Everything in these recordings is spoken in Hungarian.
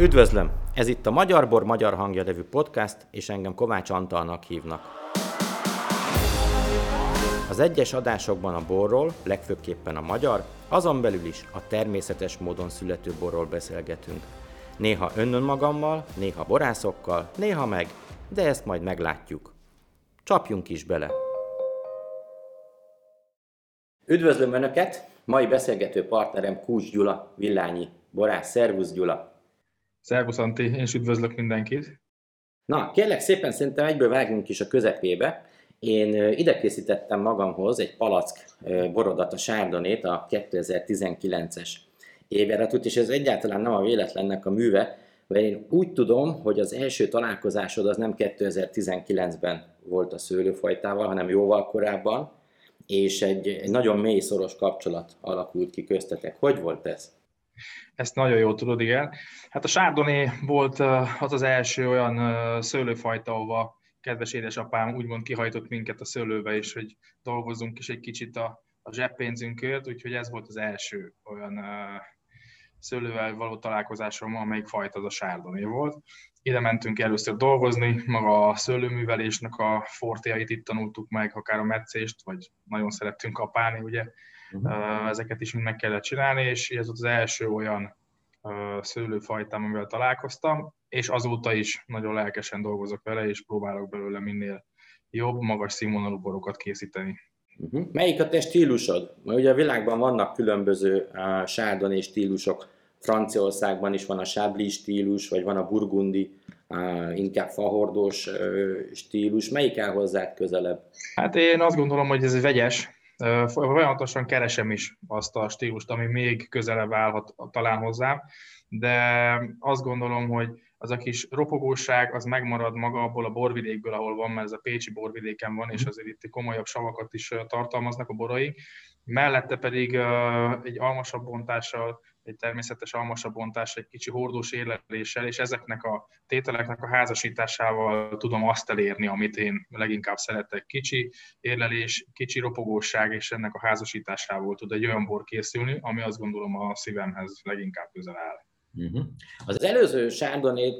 Üdvözlöm! Ez itt a Magyar Bor Magyar Hangja nevű podcast, és engem Kovács Antalnak hívnak. Az egyes adásokban a borról, legfőképpen a magyar, azon belül is a természetes módon születő borról beszélgetünk. Néha önnön magammal, néha borászokkal, néha meg, de ezt majd meglátjuk. Csapjunk is bele! Üdvözlöm Önöket! Mai beszélgető partnerem Kúcs Gyula, Villányi borász. Szervusz Gyula! Szervusz Anti, én is üdvözlök mindenkit! Na, kérlek szépen, szerintem egyből vágjunk is a közepébe. Én ide készítettem magamhoz egy palack borodat, a sárdonét, a 2019-es évjáratot, és ez egyáltalán nem a véletlennek a műve, mert én úgy tudom, hogy az első találkozásod az nem 2019-ben volt a szőlőfajtával, hanem jóval korábban, és egy, egy nagyon mély szoros kapcsolat alakult ki köztetek. Hogy volt ez? Ezt nagyon jól tudod, igen. Hát a Chardonnay volt az az első olyan szőlőfajta, ahova kedves édesapám úgymond kihajtott minket a szőlőbe, és hogy dolgozzunk is egy kicsit a, a zseppénzünkért, úgyhogy ez volt az első olyan szőlővel való találkozásom, amelyik fajta az a Chardonnay volt. Ide mentünk először dolgozni, maga a szőlőművelésnek a fortéjait itt tanultuk meg, akár a meccést, vagy nagyon szerettünk kapálni, ugye uh-huh. ezeket is mind meg kellett csinálni, és ez volt az első olyan szőlőfajtám, amivel találkoztam, és azóta is nagyon lelkesen dolgozok vele, és próbálok belőle minél jobb, magas színvonalú borokat készíteni. Uh-huh. Melyik a te stílusod? Mert ugye a világban vannak különböző uh, sárdon és stílusok. Franciaországban is van a sábli stílus, vagy van a burgundi, uh, inkább fahordós uh, stílus. Melyik áll hozzád közelebb? Hát én azt gondolom, hogy ez egy vegyes. Folyamatosan keresem is azt a stílust, ami még közelebb állhat talán hozzám, de azt gondolom, hogy az a kis ropogóság, az megmarad maga abból a borvidékből, ahol van, mert ez a Pécsi borvidéken van, és mhm. azért itt komolyabb savakat is tartalmaznak a borai. Mellette pedig egy almasabb bontással, egy természetes almasabb bontással, egy kicsi hordós érleléssel, és ezeknek a tételeknek a házasításával tudom azt elérni, amit én leginkább szeretek. Kicsi érlelés, kicsi ropogóság, és ennek a házasításával tud egy olyan bor készülni, ami azt gondolom a szívemhez leginkább közel áll. Uh-huh. Az előző Chardonnay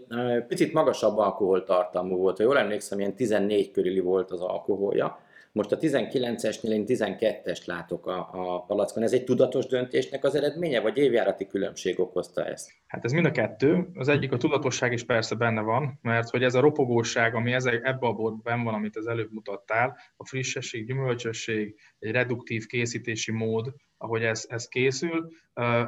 picit magasabb alkoholtartalmú volt, ha jól emlékszem, ilyen 14 körüli volt az alkoholja. Most a 19-esnél én 12-est látok a, a palackon. Ez egy tudatos döntésnek az eredménye, vagy évjárati különbség okozta ezt? Hát ez mind a kettő. Az egyik a tudatosság is persze benne van, mert hogy ez a ropogóság, ami ezek, ebbe a borban van, amit az előbb mutattál, a frissesség, gyümölcsösség, egy reduktív készítési mód, ahogy ez, ez készül.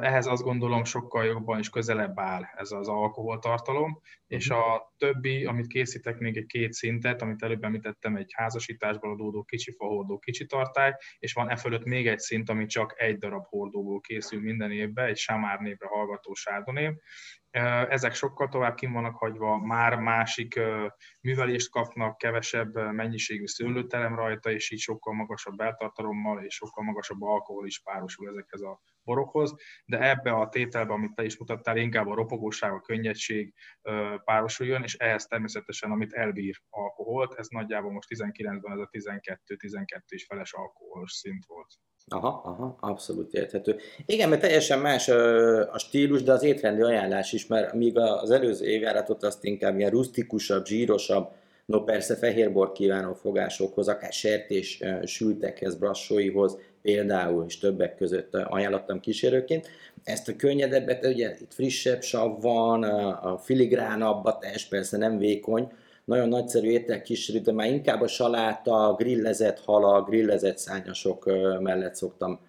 Ehhez azt gondolom sokkal jobban is közelebb áll ez az alkoholtartalom, és a többi, amit készítek, még egy két szintet, amit előbb említettem, egy házasításból adódó kicsi fahordó, kicsi tartály, és van e fölött még egy szint, ami csak egy darab hordóból készül minden évben, egy Samár névre hallgató sárdonév, ezek sokkal tovább kim vannak hagyva, már másik művelést kapnak, kevesebb mennyiségű szőlőterem rajta, és így sokkal magasabb beltartalommal és sokkal magasabb alkohol is párosul ezekhez a borokhoz, de ebbe a tételbe, amit te is mutattál, inkább a ropogóság, a könnyedség párosuljon, és ehhez természetesen, amit elbír alkoholt, ez nagyjából most 19-ben ez a 12-12 és feles alkoholos szint volt. Aha, aha, abszolút érthető. Igen, mert teljesen más a, stílus, de az étrendi ajánlás is, mert míg az előző évjáratot azt inkább ilyen rustikusabb, zsírosabb, no persze fehérbort kívánó fogásokhoz, akár sertés sültekhez, brassóihoz, például, és többek között ajánlottam kísérőként. Ezt a könnyedebbet, ugye itt frissebb sav van, a filigránabb a test, persze nem vékony, nagyon nagyszerű ételkísérő, de már inkább a saláta, grillezett hala, grillezett szányasok mellett szoktam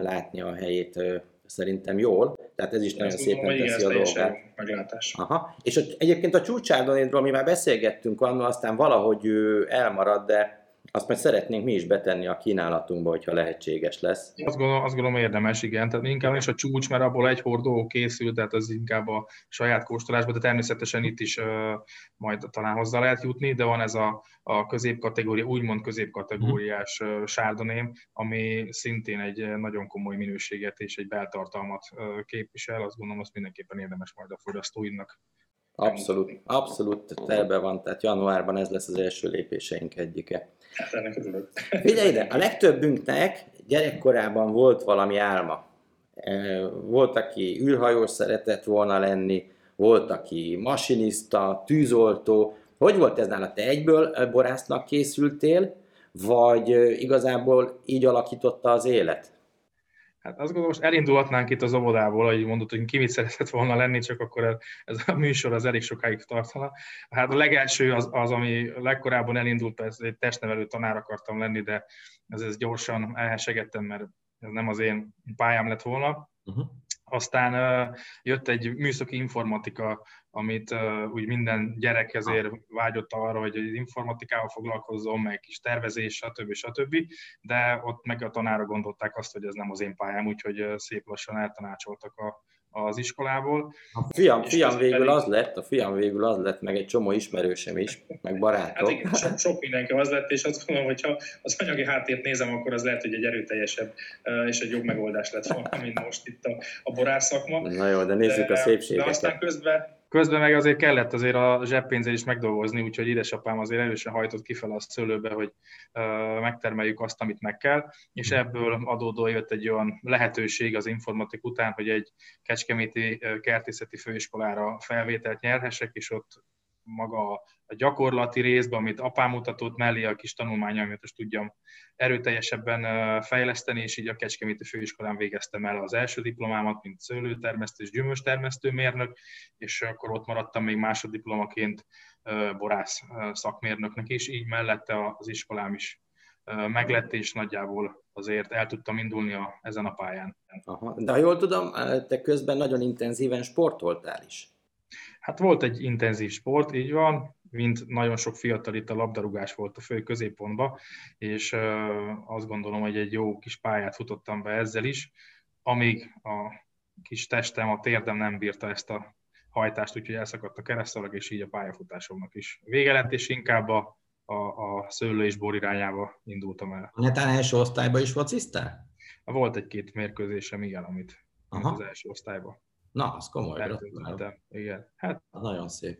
látni a helyét szerintem jól, tehát ez is nagyon szépen teszi a dolgát. Meglátás. Aha. És egyébként a csúcsárdonidról mi már beszélgettünk annól, aztán valahogy elmarad, de azt majd szeretnénk mi is betenni a kínálatunkba, hogyha lehetséges lesz. Azt gondolom, azt gondolom érdemes, igen. Tehát inkább is a csúcs, mert abból egy hordó készül, tehát az inkább a saját kóstolásba, de természetesen itt is uh, majd talán hozzá lehet jutni, de van ez a, a középkategória, úgymond középkategóriás uh, sárdoném, ami szintén egy nagyon komoly minőséget és egy beltartalmat uh, képvisel. Azt gondolom, azt mindenképpen érdemes majd a fogyasztóinak Abszolút, abszolút terve van, tehát januárban ez lesz az első lépéseink egyike. Hát Figyelj ide, a legtöbbünknek gyerekkorában volt valami álma. Volt, aki űrhajós szeretett volna lenni, volt, aki masinista, tűzoltó. Hogy volt ez nála? Te egyből borásznak készültél, vagy igazából így alakította az élet? Hát azt gondolom, most elindulhatnánk itt az óvodából, hogy mondott, hogy ki mit szeretett volna lenni, csak akkor ez a műsor az elég sokáig tartana. Hát a legelső az, az ami legkorábban elindult, ez egy testnevelő tanár akartam lenni, de ez, ez gyorsan elhesegettem, mert ez nem az én pályám lett volna. Uh-huh. Aztán jött egy műszaki informatika, amit úgy minden gyerek ezért vágyott arra, hogy informatikával foglalkozzon, meg kis tervezés, stb. stb. De ott meg a tanárok gondolták azt, hogy ez nem az én pályám, úgyhogy szép lassan eltanácsoltak a, az iskolából. A fiam, fiam végül pedig... az lett, a fiam végül az lett, meg egy csomó ismerősem is, meg barátok. Hát igen, sok, sok mindenki az lett, és azt gondolom, hogy ha az anyagi háttért nézem, akkor az lehet, hogy egy erőteljesebb és egy jobb megoldás lett volna, mint most itt a, a borász szakma. Na jó, de nézzük de, a szépséget. De aztán közben Közben meg azért kellett azért a zseppénzét is megdolgozni, úgyhogy édesapám azért erősen hajtott kifele a szőlőbe, hogy megtermeljük azt, amit meg kell, és ebből adódó jött egy olyan lehetőség az informatik után, hogy egy kecskeméti kertészeti főiskolára felvételt nyerhessek, és ott maga a gyakorlati részben, amit apám mutatott, mellé a kis tanulmánya, amit most tudjam erőteljesebben fejleszteni, és így a Kecskeméti Főiskolán végeztem el az első diplomámat, mint szőlőtermesztő és gyümölcstermesztő mérnök, és akkor ott maradtam még másodiplomaként borász szakmérnöknek is, így mellette az iskolám is meglett, és nagyjából azért el tudtam indulni a, ezen a pályán. Aha. De ha jól tudom, te közben nagyon intenzíven sportoltál is. Hát volt egy intenzív sport, így van, mint nagyon sok fiatal itt a labdarúgás volt a fő középpontba, és azt gondolom, hogy egy jó kis pályát futottam be ezzel is, amíg a kis testem, a térdem nem bírta ezt a hajtást, úgyhogy elszakadt a keresztalag, és így a pályafutásomnak is vége lett, és inkább a, a, a szőlő és bor irányába indultam el. Netán első osztályban is fociztál? Volt egy-két mérkőzésem, igen, amit, amit az első osztályban. Na, az komoly. Igen. Hát, az nagyon szép.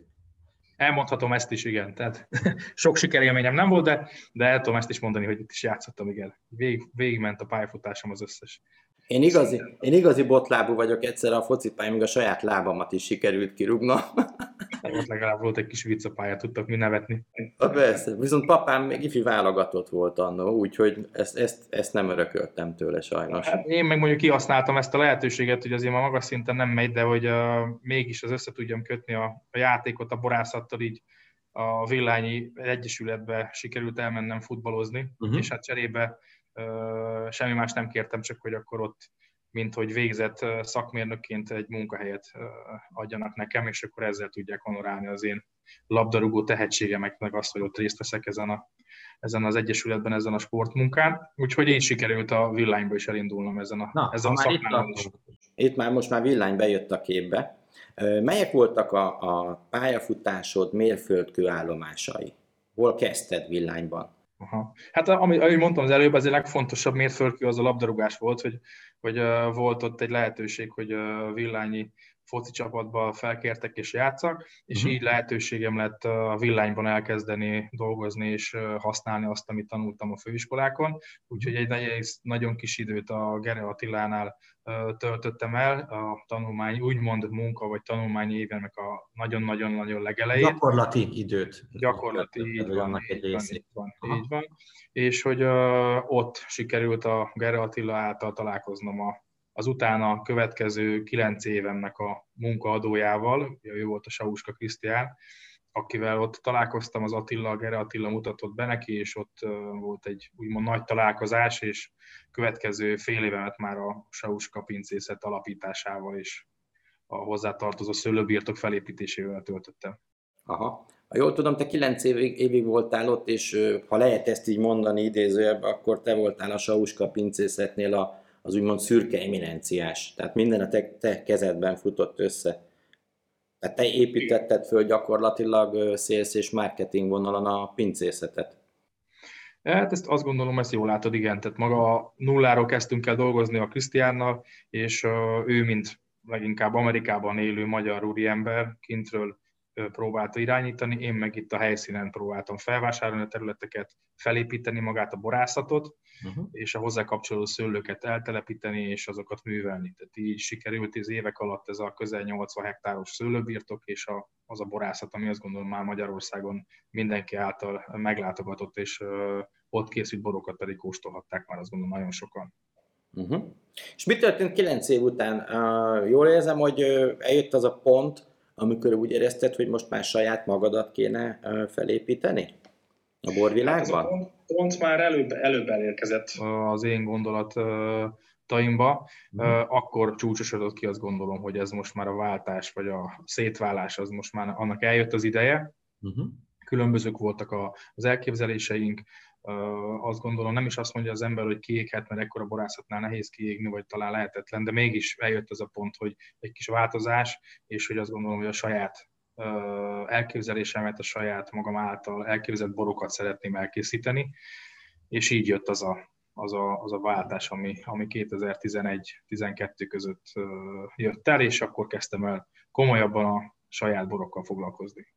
Elmondhatom ezt is, igen. Tehát sok sikerélményem nem volt, de, de el tudom ezt is mondani, hogy itt is játszottam, igen. Vég, végigment a pályafutásom az összes én igazi, én igazi botlábú vagyok egyszer a focipályán, a saját lábamat is sikerült kirúgnom. Ott legalább volt egy kis vicc a pályát, tudtak mi nevetni. A persze, viszont papám még ifi válogatott volt annó, úgyhogy ezt, ezt, ezt nem örököltem tőle sajnos. Hát én meg mondjuk kihasználtam ezt a lehetőséget, hogy azért ma magas szinten nem megy, de hogy uh, mégis az össze tudjam kötni a, a játékot a borászattal, így a Villányi Egyesületbe sikerült elmennem futballozni, uh-huh. és hát cserébe semmi más nem kértem, csak hogy akkor ott, mint hogy végzett szakmérnökként egy munkahelyet adjanak nekem, és akkor ezzel tudják honorálni az én labdarúgó tehetségemet, meg azt, hogy ott részt veszek ezen, a, ezen az egyesületben, ezen a sportmunkán. Úgyhogy én sikerült a villányba is elindulnom ezen a, Na, ezen a szakmán is. Itt már most már villány bejött a képbe. Melyek voltak a, a pályafutásod mérföldkő állomásai? Hol kezdted villányban? Aha. Hát ami, ahogy mondtam az előbb, az a legfontosabb mérföldkő az a labdarúgás volt, hogy, hogy uh, volt ott egy lehetőség, hogy uh, villányi foci csapatba felkértek és játszak, és uh-huh. így lehetőségem lett a villányban elkezdeni dolgozni és használni azt, amit tanultam a főiskolákon. Úgyhogy egy nagyon kis időt a Gere Attilánál töltöttem el, a tanulmány úgymond munka vagy tanulmányi évenek a nagyon-nagyon-nagyon legelején. Gyakorlati időt. Gyakorlati, így van, annak egy így, van, így van, így van. És hogy uh, ott sikerült a Gere Attila által találkoznom a az utána következő kilenc évemnek a munkaadójával, ő volt a Sauska Krisztián, akivel ott találkoztam, az Attila, Gere Attila mutatott be neki, és ott volt egy úgymond nagy találkozás, és következő fél évemet már a Sauska pincészet alapításával és a hozzátartozó szőlőbirtok felépítésével töltöttem. Aha. Ha jól tudom, te kilenc évig, évig voltál ott, és ha lehet ezt így mondani idézőjebb, akkor te voltál a Sauska pincészetnél a az úgymond szürke eminenciás. Tehát minden a te, te kezedben futott össze. Tehát te építetted föl gyakorlatilag sales és marketing vonalon a pincészetet. Hát ezt azt gondolom, ezt jól látod, igen. Tehát maga nulláról kezdtünk el dolgozni a Krisztiánnal, és ő, mint leginkább Amerikában élő magyar úriember, kintről próbálta irányítani, én meg itt a helyszínen próbáltam felvásárolni a területeket, felépíteni magát a borászatot, uh-huh. és a hozzá kapcsolódó szőlőket eltelepíteni, és azokat művelni. Tehát így sikerült az évek alatt ez a közel 80 hektáros szőlőbirtok, és a, az a borászat, ami azt gondolom már Magyarországon mindenki által meglátogatott, és uh, ott készült borokat pedig kóstolhatták már azt gondolom nagyon sokan. Uh-huh. És mi történt 9 év után? Uh, jól érzem, hogy eljött az a pont, amikor úgy érezted, hogy most már saját magadat kéne felépíteni a borvilágban? Hát pont, pont már előbb, előbb elérkezett az én gondolataimba, uh-huh. akkor csúcsosodott ki azt gondolom, hogy ez most már a váltás, vagy a szétválás, az most már annak eljött az ideje. Uh-huh. Különbözők voltak az elképzeléseink, azt gondolom, nem is azt mondja az ember, hogy kiéghet, mert ekkora borászatnál nehéz kiégni, vagy talán lehetetlen, de mégis eljött az a pont, hogy egy kis változás, és hogy azt gondolom, hogy a saját elképzelésemet, a saját magam által elképzelt borokat szeretném elkészíteni, és így jött az a, az a, az a váltás, ami, ami 2011-12 között jött el, és akkor kezdtem el komolyabban a saját borokkal foglalkozni.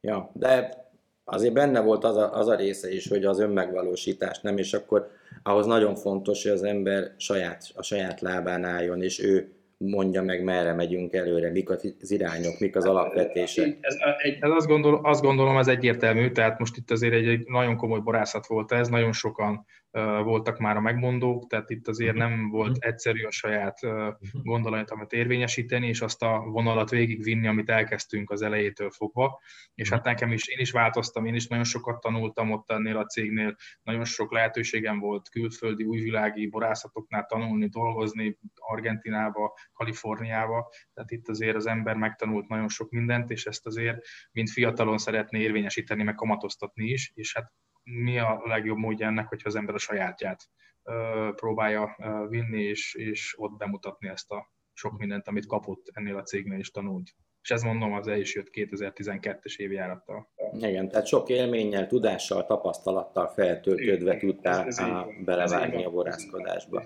Ja, de azért benne volt az a, az a része is, hogy az önmegvalósítás nem, és akkor ahhoz nagyon fontos, hogy az ember saját, a saját lábán álljon, és ő mondja meg, merre megyünk előre, mik az irányok, mik az alapvetések. Ez, ez, ez azt, gondol, azt gondolom, ez egyértelmű, tehát most itt azért egy, egy nagyon komoly borászat volt ez, nagyon sokan voltak már a megmondók, tehát itt azért nem mhm. volt mhm. egyszerű a saját mhm. gondolatomat érvényesíteni, és azt a vonalat végigvinni, amit elkezdtünk az elejétől fogva. És hát nekem is, én is változtam, én is nagyon sokat tanultam ott ennél a cégnél, nagyon sok lehetőségem volt külföldi, újvilági borászatoknál tanulni, dolgozni, Argentinába, Kaliforniába, tehát itt azért az ember megtanult nagyon sok mindent, és ezt azért, mint fiatalon szeretné érvényesíteni, meg kamatoztatni is, és hát mi a legjobb módja ennek, hogyha az ember a sajátját próbálja vinni, és, és ott bemutatni ezt a sok mindent, amit kapott ennél a cégnél is tanult. És ez mondom, az el is jött 2012-es évjárattal. Igen, tehát sok élménnyel, tudással, tapasztalattal feltöltődve tudtál ez, ez belevágni a borászkodásba.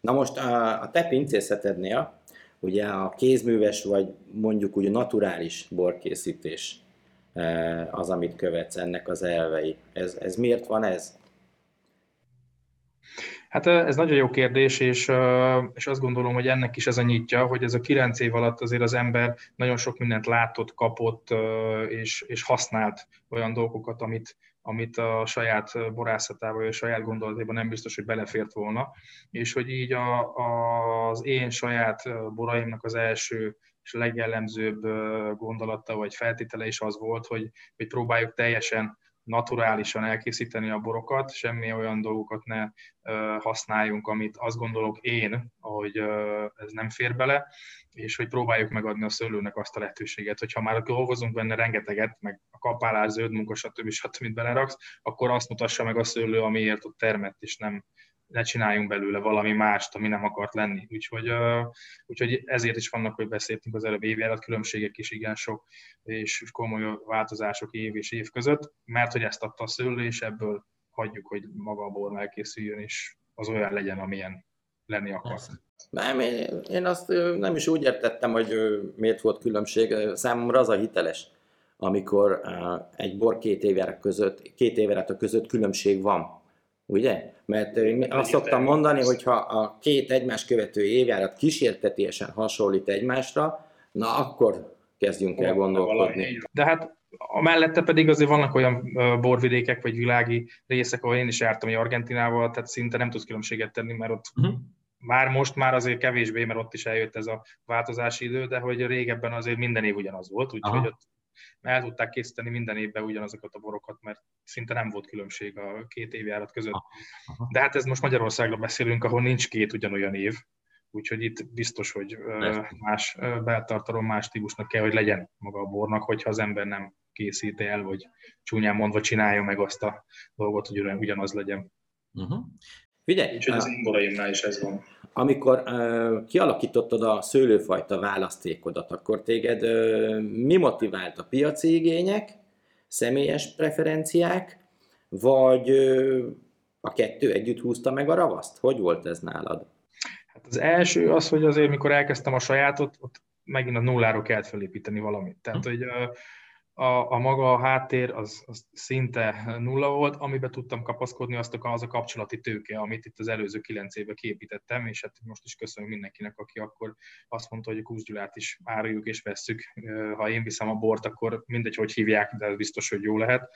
Na most a, a te pincészetednél, ugye a kézműves vagy mondjuk úgy naturális borkészítés Eh, az, amit követsz, ennek az elvei. Ez, ez miért van ez? Hát eh, ez nagyon jó kérdés, és, eh, és azt gondolom, hogy ennek is ez a nyitja, hogy ez a kilenc év alatt azért az ember nagyon sok mindent látott, kapott, és, és használt olyan dolgokat, amit, amit a saját borászatában, vagy a saját gondolatában nem biztos, hogy belefért volna, és hogy így a, a, az én saját boraimnak az első és legjellemzőbb gondolata vagy feltétele is az volt, hogy, hogy próbáljuk teljesen naturálisan elkészíteni a borokat, semmi olyan dolgokat ne használjunk, amit azt gondolok én, hogy ez nem fér bele, és hogy próbáljuk megadni a szőlőnek azt a lehetőséget, hogy ha már dolgozunk benne rengeteget, meg kapálás, zöld munka, stb. stb. beleraksz, akkor azt mutassa meg a szőlő, amiért ott termett, és nem, ne csináljunk belőle valami mást, ami nem akart lenni. Úgyhogy, úgyhogy ezért is vannak, hogy beszéltünk az előbb évjárat, különbségek is igen sok, és komoly változások év és év között, mert hogy ezt adta a szőlő, és ebből hagyjuk, hogy maga a bor elkészüljön, és az olyan legyen, amilyen lenni akar. Nem, én, azt nem is úgy értettem, hogy miért volt különbség. Számomra az a hiteles, amikor egy bor két évjárat között, két évjárat között különbség van Ugye? Mert azt szoktam mondani, hogy ha a két egymás követő évjárat kísértetésen hasonlít egymásra, na akkor kezdjünk el gondolkodni. De hát a mellette pedig azért vannak olyan borvidékek vagy világi részek, ahol én is jártam, hogy Argentinával, tehát szinte nem tudsz különbséget tenni, mert ott uh-huh. már most már azért kevésbé, mert ott is eljött ez a változási idő, de hogy régebben azért minden év ugyanaz volt, úgyhogy ott el tudták készíteni minden évben ugyanazokat a borokat, mert szinte nem volt különbség a két évjárat között. De hát ez most Magyarországra beszélünk, ahol nincs két ugyanolyan év, úgyhogy itt biztos, hogy más beltartalom, más típusnak kell, hogy legyen maga a bornak, hogyha az ember nem készíti el, vagy csúnyán mondva csinálja meg azt a dolgot, hogy ugyanaz legyen. Uh-huh. Figyelj! Úgyhogy az én boraimnál is ez van. Amikor uh, kialakítottad a szőlőfajta választékodat, akkor téged uh, mi motivált a piaci igények, személyes preferenciák, vagy uh, a kettő együtt húzta meg a ravaszt? Hogy volt ez nálad? Hát az első az, hogy azért, mikor elkezdtem a sajátot, ott megint a nulláról kellett felépíteni valamit. Tehát, hogy uh, a, a maga a háttér az, az szinte nulla volt, amiben tudtam kapaszkodni, azt a, az a kapcsolati tőke, amit itt az előző kilenc évben képítettem, és hát most is köszönöm mindenkinek, aki akkor azt mondta, hogy a Kúzsgyulát is áruljuk és vesszük. Ha én viszem a bort, akkor mindegy, hogy hívják, de ez biztos, hogy jó lehet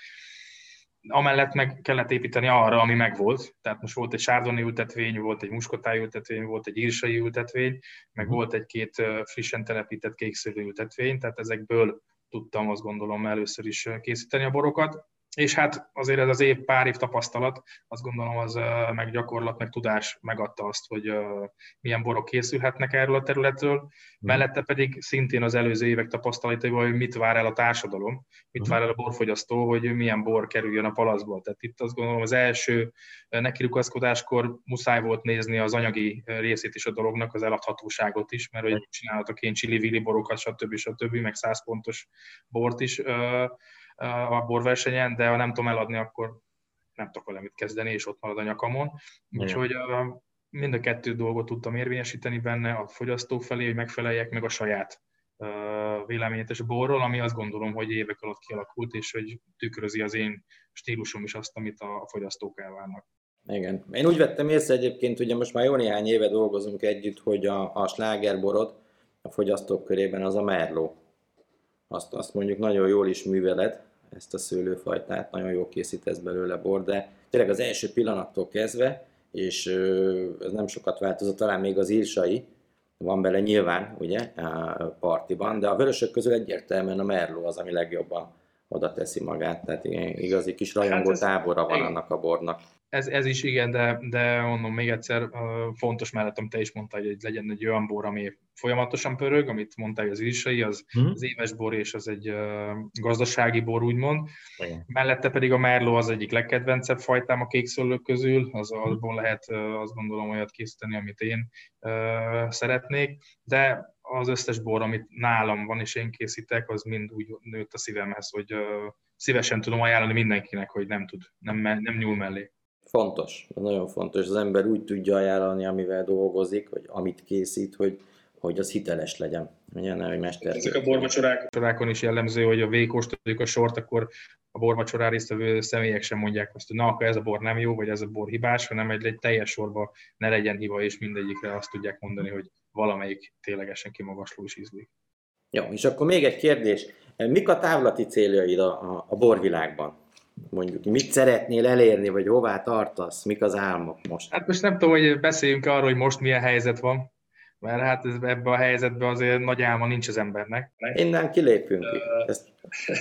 amellett meg kellett építeni arra, ami megvolt. Tehát most volt egy sárdoni ültetvény, volt egy muskotály ültetvény, volt egy írsai ültetvény, meg mhm. volt egy-két frissen telepített kékszőlő ültetvény, tehát ezekből tudtam azt gondolom először is készíteni a borokat és hát azért ez az év, pár év tapasztalat, azt gondolom az meg gyakorlat, meg tudás megadta azt, hogy milyen borok készülhetnek erről a területről. Mm. Mellette pedig szintén az előző évek tapasztalatai, hogy mit vár el a társadalom, mit mm. vár el a borfogyasztó, hogy milyen bor kerüljön a palaszból. Tehát itt azt gondolom az első nekirukaszkodáskor muszáj volt nézni az anyagi részét is a dolognak, az eladhatóságot is, mert hogy csinálhatok én csili borokat, stb. stb., meg 100 pontos bort is a borversenyen, de ha nem tudom eladni, akkor nem tudok vele mit kezdeni, és ott marad a nyakamon. Úgyhogy mind a kettő dolgot tudtam érvényesíteni benne a fogyasztó felé, hogy megfeleljek meg a saját véleményetes borról, ami azt gondolom, hogy évek alatt kialakult, és hogy tükrözi az én stílusom is azt, amit a fogyasztók elvárnak. Igen. Én úgy vettem észre egyébként, ugye most már jó néhány éve dolgozunk együtt, hogy a, a slágerborod a fogyasztók körében az a Merlot azt, azt mondjuk nagyon jól is műveled, ezt a szőlőfajtát, nagyon jól készítesz belőle bor, de tényleg az első pillanattól kezdve, és ez nem sokat változott, talán még az írsai, van bele nyilván, ugye, a partiban, de a vörösök közül egyértelműen a Merlot az, ami legjobban oda teszi magát, tehát igen, igazi kis rajongó hát tábora van annak a bornak. Ez, ez is igen, de, de mondom még egyszer, fontos mellettem te is mondtad, hogy legyen egy olyan bor, ami folyamatosan pörög, amit mondtál, az isai, az, hmm. az éves bor, és az egy gazdasági bor, úgymond. Igen. Mellette pedig a Merlot az egyik legkedvencebb fajtám a kékszőlők közül, az mhm. abból lehet azt gondolom olyat készíteni, amit én szeretnék, de az összes bor, amit nálam van, és én készítek, az mind úgy nőtt a szívemhez, hogy szívesen tudom ajánlani mindenkinek, hogy nem tud, nem, nem nyúl mellé. Fontos, nagyon fontos. Az ember úgy tudja ajánlani, amivel dolgozik, vagy amit készít, hogy, hogy az hiteles legyen. Ugye, nem, hogy mester. Ezek a borvacsorákon is jellemző, hogy a végkóstoljuk a sort, akkor a borvacsorán résztvevő személyek sem mondják azt, hogy na, akkor ez a bor nem jó, vagy ez a bor hibás, hanem egy, egy teljes sorba ne legyen hiba, és mindegyikre azt tudják mondani, hogy valamelyik ténylegesen kimagasló is ízlik. Jó, és akkor még egy kérdés. Mik a távlati céljaid a, a, a borvilágban? Mondjuk, mit szeretnél elérni, vagy hová tartasz, mik az álmok most? Hát most nem tudom, hogy beszéljünk arról, hogy most milyen helyzet van, mert hát ebben a helyzetben azért nagy álma nincs az embernek. Innen kilépünk. Ezt,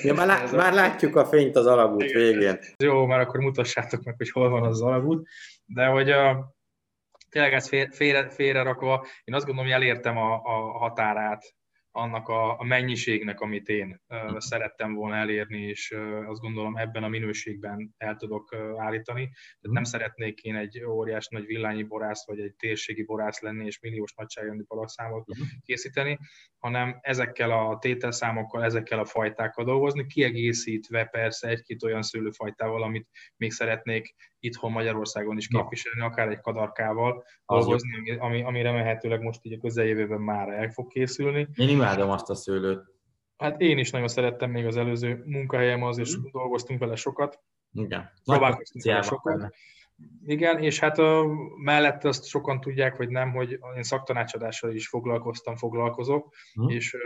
ja, már, lá, már látjuk a fényt az alagút végén. Jó, már akkor mutassátok meg, hogy hol van az alagút, de hogy a, tényleg ezt félre, félre rakva, én azt gondolom, hogy elértem a, a határát annak a, a mennyiségnek, amit én uh, szerettem volna elérni, és uh, azt gondolom ebben a minőségben el tudok uh, állítani. Tehát nem szeretnék én egy óriás nagy villányi borász, vagy egy térségi borász lenni, és milliós nagyságrendű palakszámot uh-huh. készíteni, hanem ezekkel a tételszámokkal, ezekkel a fajtákkal dolgozni, kiegészítve persze egy-két olyan szőlőfajtával, amit még szeretnék itthon Magyarországon is képviselni, no. akár egy kadarkával dolgozni, ami, ami remélhetőleg most így a közeljövőben már el fog készülni. Én imádom azt a szőlőt. Hát én is nagyon szerettem még az előző munkahelyem az, és mm. dolgoztunk vele sokat. Igen. Próbálkoztunk vele sokat. Benne. Igen, és hát a, mellett azt sokan tudják, hogy nem, hogy én szaktanácsadással is foglalkoztam, foglalkozok, hmm. és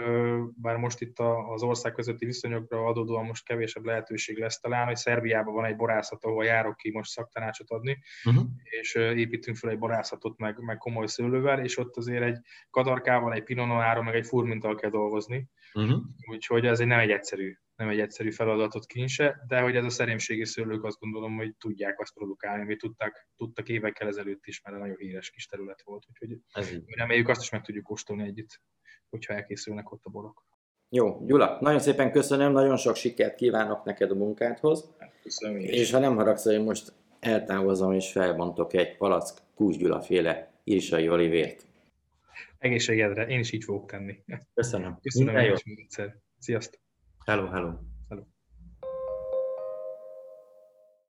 bár most itt az ország közötti viszonyokra adódóan most kevésebb lehetőség lesz talán, hogy Szerbiában van egy borászat, ahol járok ki most szaktanácsot adni, hmm. és építünk fel egy borászatot meg, meg komoly szőlővel, és ott azért egy kadarkával, egy pinononáron, meg egy furmintal kell dolgozni, hmm. úgyhogy ez egy nem egy egyszerű nem egy egyszerű feladatot kincse, de hogy ez a szerémségi szőlők azt gondolom, hogy tudják azt produkálni, amit tudtak, tudtak évekkel ezelőtt is, mert nagyon híres kis terület volt, úgyhogy ez így. reméljük azt is meg tudjuk kóstolni együtt, hogyha elkészülnek ott a borok. Jó, Gyula, nagyon szépen köszönöm, nagyon sok sikert kívánok neked a munkádhoz. Köszönöm és. és ha nem haragszol, én most eltávozom és felbontok egy palack Kús Gyula féle írsai olivért. Egészségedre, én is így fogok tenni. Köszönöm. Köszönöm, Minden jó. Sziasztok. Hello, hello.